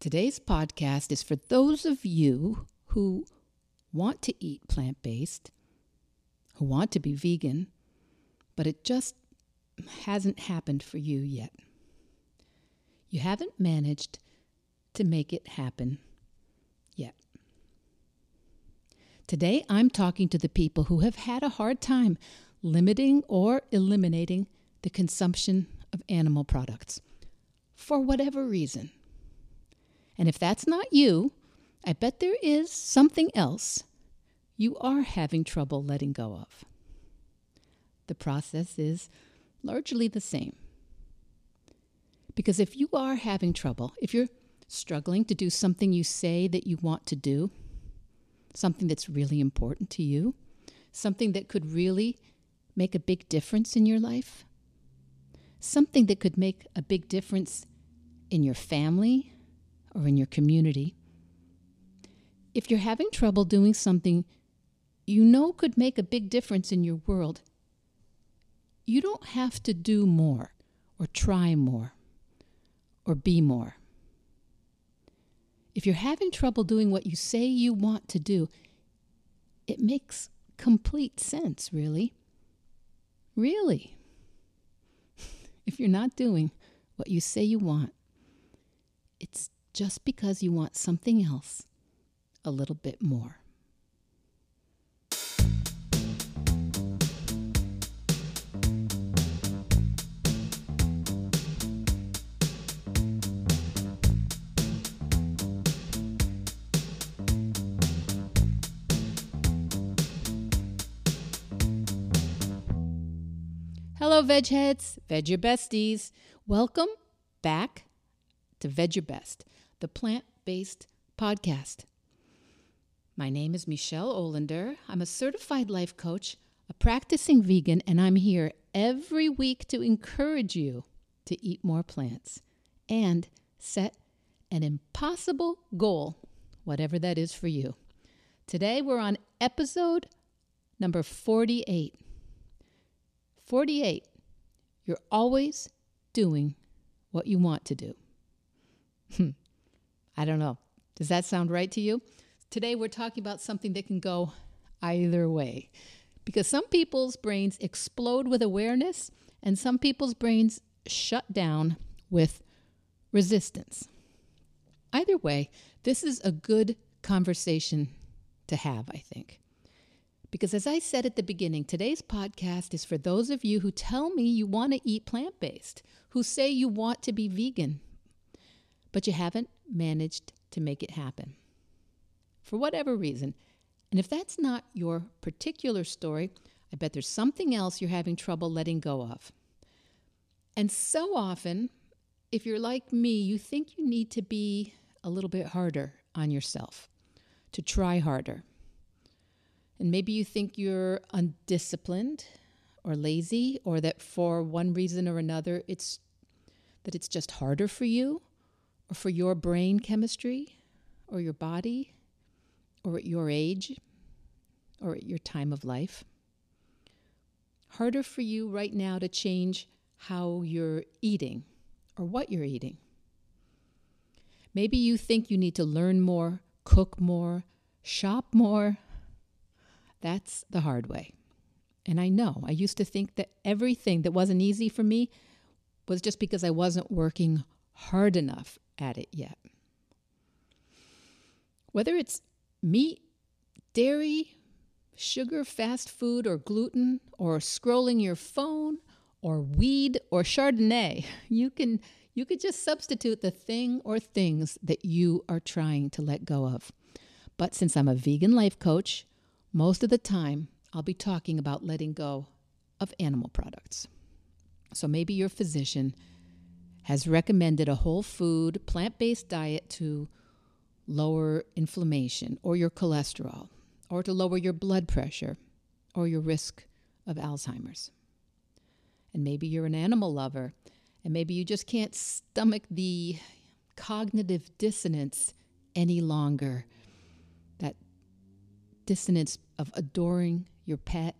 Today's podcast is for those of you who want to eat plant based, who want to be vegan, but it just hasn't happened for you yet. You haven't managed to make it happen yet. Today, I'm talking to the people who have had a hard time limiting or eliminating the consumption of animal products for whatever reason. And if that's not you, I bet there is something else you are having trouble letting go of. The process is largely the same. Because if you are having trouble, if you're struggling to do something you say that you want to do, something that's really important to you, something that could really make a big difference in your life, something that could make a big difference in your family or in your community. If you're having trouble doing something you know could make a big difference in your world, you don't have to do more or try more or be more. If you're having trouble doing what you say you want to do, it makes complete sense, really. Really. if you're not doing what you say you want, it's just because you want something else a little bit more. Hello, veg heads, veg your besties. Welcome back to Veg Your Best, the plant based podcast. My name is Michelle Olander. I'm a certified life coach, a practicing vegan, and I'm here every week to encourage you to eat more plants and set an impossible goal, whatever that is for you. Today we're on episode number 48. 48. You're always doing what you want to do. Hmm. I don't know. Does that sound right to you? Today we're talking about something that can go either way. Because some people's brains explode with awareness and some people's brains shut down with resistance. Either way, this is a good conversation to have, I think. Because as I said at the beginning, today's podcast is for those of you who tell me you want to eat plant based, who say you want to be vegan, but you haven't managed to make it happen. For whatever reason. And if that's not your particular story, I bet there's something else you're having trouble letting go of. And so often, if you're like me, you think you need to be a little bit harder on yourself, to try harder. And maybe you think you're undisciplined or lazy or that for one reason or another it's that it's just harder for you or for your brain chemistry or your body or at your age or at your time of life. Harder for you right now to change how you're eating or what you're eating. Maybe you think you need to learn more, cook more, shop more, that's the hard way. And I know I used to think that everything that wasn't easy for me was just because I wasn't working hard enough at it yet. Whether it's meat, dairy, sugar, fast food, or gluten, or scrolling your phone, or weed, or Chardonnay, you can you could just substitute the thing or things that you are trying to let go of. But since I'm a vegan life coach, most of the time, I'll be talking about letting go of animal products. So maybe your physician has recommended a whole food, plant based diet to lower inflammation or your cholesterol, or to lower your blood pressure or your risk of Alzheimer's. And maybe you're an animal lover, and maybe you just can't stomach the cognitive dissonance any longer That dissonance of adoring your pet,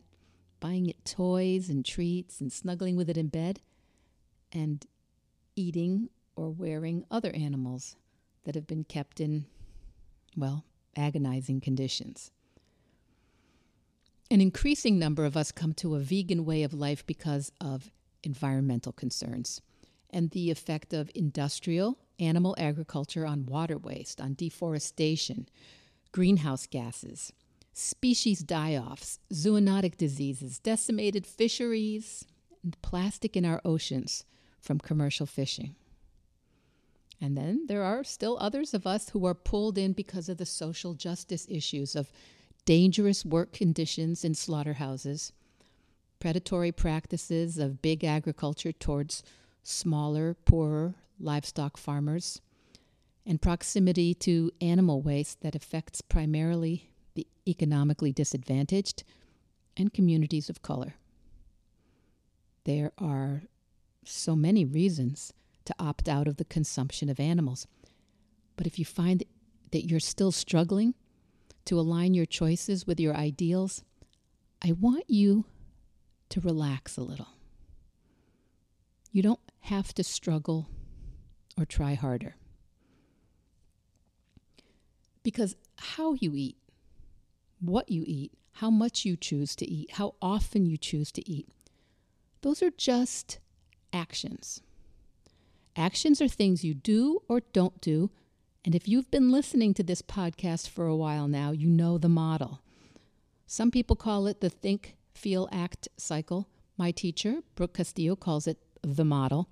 buying it toys and treats and snuggling with it in bed, and eating or wearing other animals that have been kept in, well, agonizing conditions. An increasing number of us come to a vegan way of life because of environmental concerns and the effect of industrial animal agriculture on water waste, on deforestation, greenhouse gases, species die offs, zoonotic diseases, decimated fisheries, and plastic in our oceans from commercial fishing. And then there are still others of us who are pulled in because of the social justice issues of dangerous work conditions in slaughterhouses, predatory practices of big agriculture towards smaller, poorer livestock farmers, and proximity to animal waste that affects primarily the economically disadvantaged and communities of color. There are so many reasons to opt out of the consumption of animals. But if you find that you're still struggling to align your choices with your ideals, I want you to relax a little. You don't have to struggle or try harder. Because how you eat, what you eat, how much you choose to eat, how often you choose to eat, those are just actions. Actions are things you do or don't do. And if you've been listening to this podcast for a while now, you know the model. Some people call it the think, feel, act cycle. My teacher, Brooke Castillo, calls it the model.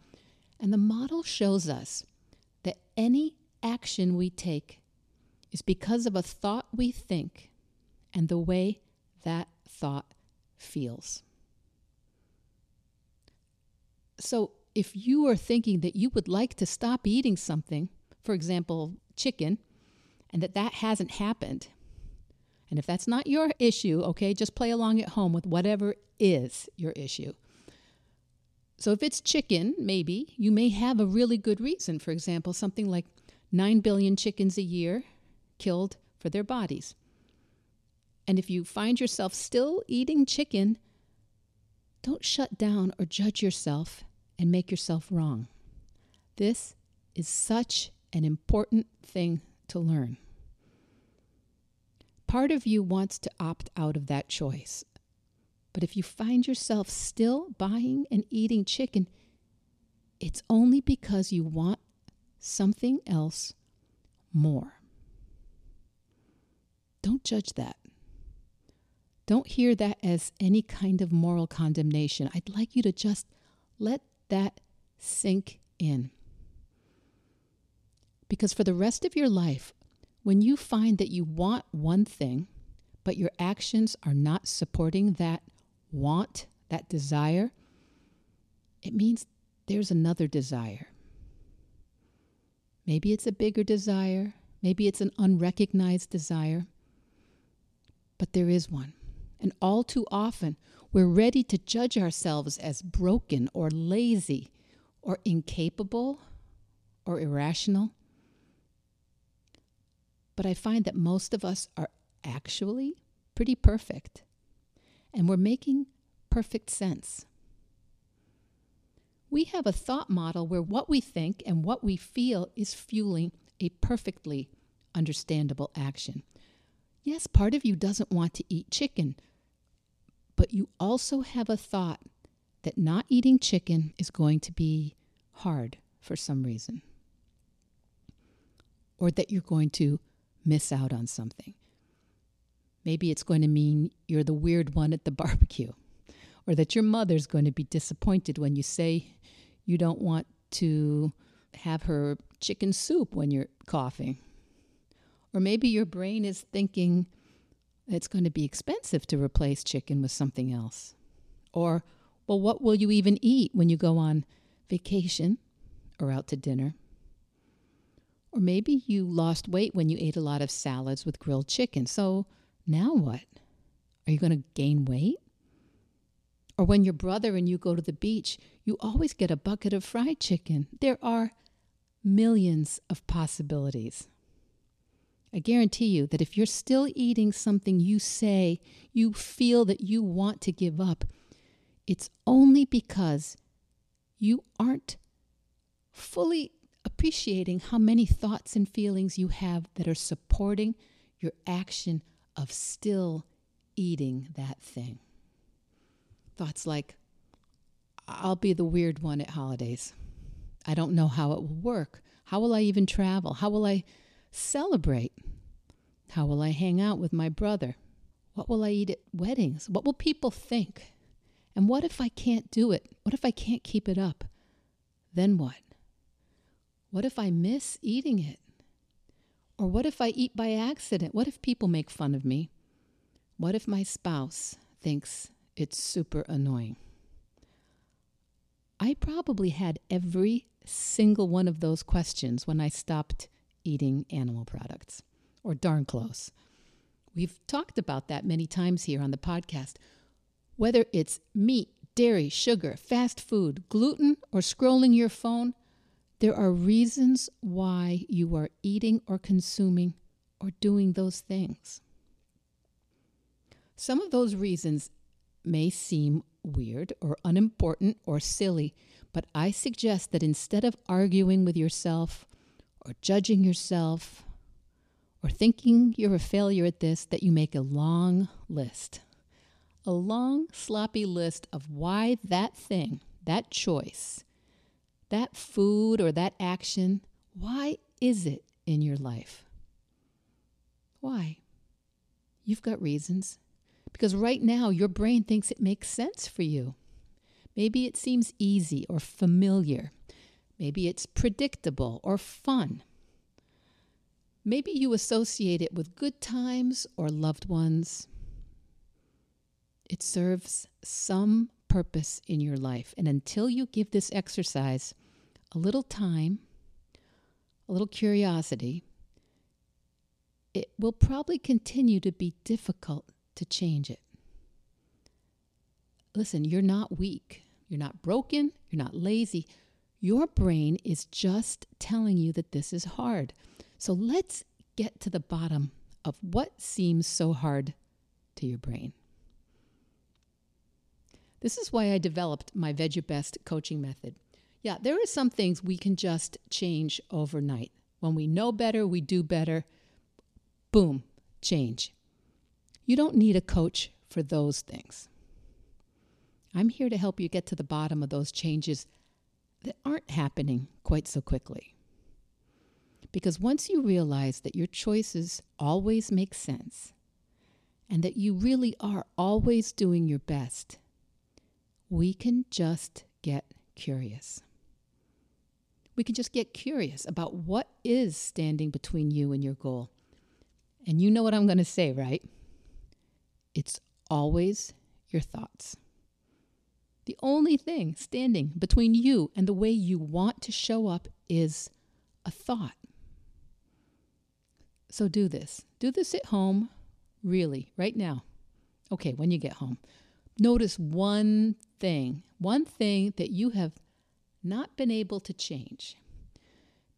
And the model shows us that any action we take is because of a thought we think and the way that thought feels. So, if you are thinking that you would like to stop eating something, for example, chicken, and that that hasn't happened, and if that's not your issue, okay, just play along at home with whatever is your issue. So if it's chicken, maybe you may have a really good reason. For example, something like 9 billion chickens a year killed for their bodies. And if you find yourself still eating chicken, don't shut down or judge yourself and make yourself wrong. This is such an important thing to learn. Part of you wants to opt out of that choice. But if you find yourself still buying and eating chicken, it's only because you want something else more. Don't judge that. Don't hear that as any kind of moral condemnation. I'd like you to just let that sink in. Because for the rest of your life, when you find that you want one thing, but your actions are not supporting that want, that desire, it means there's another desire. Maybe it's a bigger desire, maybe it's an unrecognized desire, but there is one. And all too often, we're ready to judge ourselves as broken or lazy or incapable or irrational. But I find that most of us are actually pretty perfect and we're making perfect sense. We have a thought model where what we think and what we feel is fueling a perfectly understandable action. Yes, part of you doesn't want to eat chicken, but you also have a thought that not eating chicken is going to be hard for some reason, or that you're going to miss out on something. Maybe it's going to mean you're the weird one at the barbecue, or that your mother's going to be disappointed when you say you don't want to have her chicken soup when you're coughing. Or maybe your brain is thinking it's going to be expensive to replace chicken with something else. Or, well, what will you even eat when you go on vacation or out to dinner? Or maybe you lost weight when you ate a lot of salads with grilled chicken. So now what? Are you going to gain weight? Or when your brother and you go to the beach, you always get a bucket of fried chicken. There are millions of possibilities. I guarantee you that if you're still eating something you say you feel that you want to give up, it's only because you aren't fully appreciating how many thoughts and feelings you have that are supporting your action of still eating that thing. Thoughts like, I'll be the weird one at holidays. I don't know how it will work. How will I even travel? How will I celebrate? How will I hang out with my brother? What will I eat at weddings? What will people think? And what if I can't do it? What if I can't keep it up? Then what? What if I miss eating it? Or what if I eat by accident? What if people make fun of me? What if my spouse thinks it's super annoying? I probably had every single one of those questions when I stopped eating animal products, or darn close. We've talked about that many times here on the podcast. Whether it's meat, dairy, sugar, fast food, gluten, or scrolling your phone, there are reasons why you are eating or consuming or doing those things. Some of those reasons may seem weird or unimportant or silly, but I suggest that instead of arguing with yourself or judging yourself or thinking you're a failure at this, that you make a long list. A long, sloppy list of why that thing, that choice, that food or that action, why is it in your life? Why? You've got reasons. Because right now, your brain thinks it makes sense for you. Maybe it seems easy or familiar. Maybe it's predictable or fun. Maybe you associate it with good times or loved ones. It serves some purpose in your life. And until you give this exercise a little time, a little curiosity, it will probably continue to be difficult to change it. Listen, you're not weak. You're not broken. You're not lazy. Your brain is just telling you that this is hard. So let's get to the bottom of what seems so hard to your brain. This is why I developed my Veg Your Best coaching method. Yeah, there are some things we can just change overnight. When we know better, we do better. Boom, change. You don't need a coach for those things. I'm here to help you get to the bottom of those changes that aren't happening quite so quickly. Because once you realize that your choices always make sense and that you really are always doing your best, we can just get curious. We can just get curious about what is standing between you and your goal. And you know what I'm going to say, right? It's always your thoughts. The only thing standing between you and the way you want to show up is a thought. So do this. Do this at home, really, right now. Okay, when you get home. Notice one thing, one thing that you have not been able to change.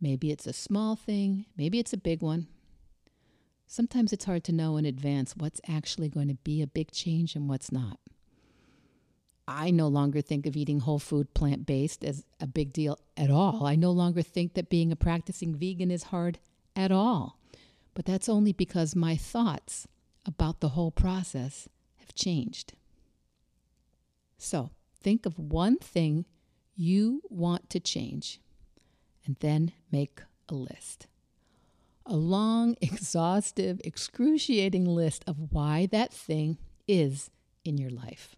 Maybe it's a small thing, maybe it's a big one. Sometimes it's hard to know in advance what's actually going to be a big change and what's not. I no longer think of eating whole food plant based as a big deal at all. I no longer think that being a practicing vegan is hard at all. But that's only because my thoughts about the whole process have changed. So think of one thing you want to change and then make a list. A long, exhaustive, excruciating list of why that thing is in your life.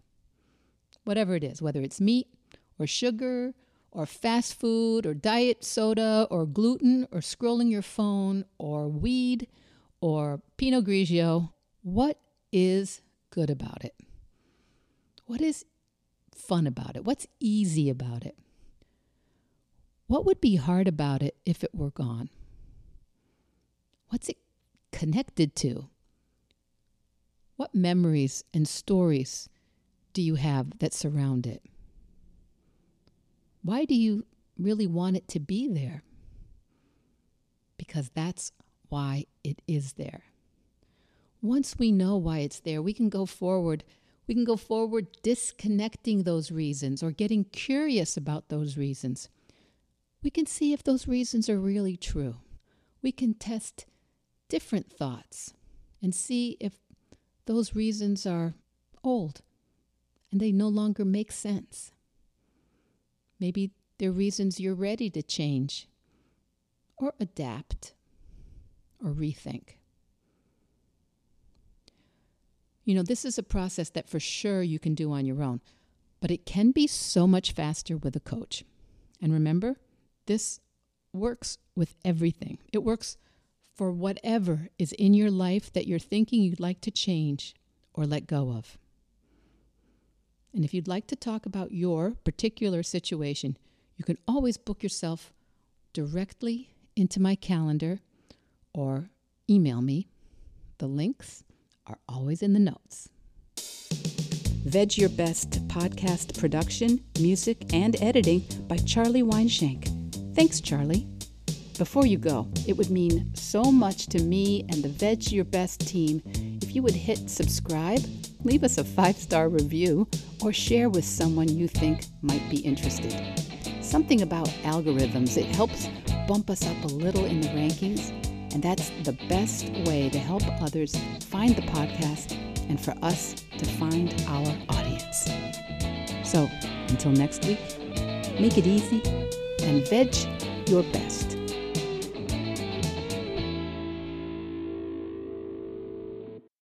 Whatever it is, whether it's meat or sugar or fast food or diet soda or gluten or scrolling your phone or weed or Pinot Grigio, what is good about it? What is fun about it? What's easy about it? What would be hard about it if it were gone? What's it connected to? What memories and stories do you have that surround it? Why do you really want it to be there? Because that's why it is there. Once we know why it's there, we can go forward we can go forward disconnecting those reasons or getting curious about those reasons. we can see if those reasons are really true. We can test different thoughts and see if those reasons are old and they no longer make sense. Maybe they're reasons you're ready to change or adapt or rethink. You know, this is a process that for sure you can do on your own, but it can be so much faster with a coach. And remember, this works with everything. It works for whatever is in your life that you're thinking you'd like to change or let go of. And if you'd like to talk about your particular situation, you can always book yourself directly into my calendar or email me. The links are always in the notes. Veg Your Best podcast production, music, and editing by Charlie Weinshank. Thanks, Charlie. Before you go, it would mean so much to me and the Veg Your Best team if you would hit subscribe, leave us a five star review, or share with someone you think might be interested. Something about algorithms, it helps bump us up a little in the rankings, and that's the best way to help others find the podcast and for us to find our audience. So, until next week, make it easy and veg your best.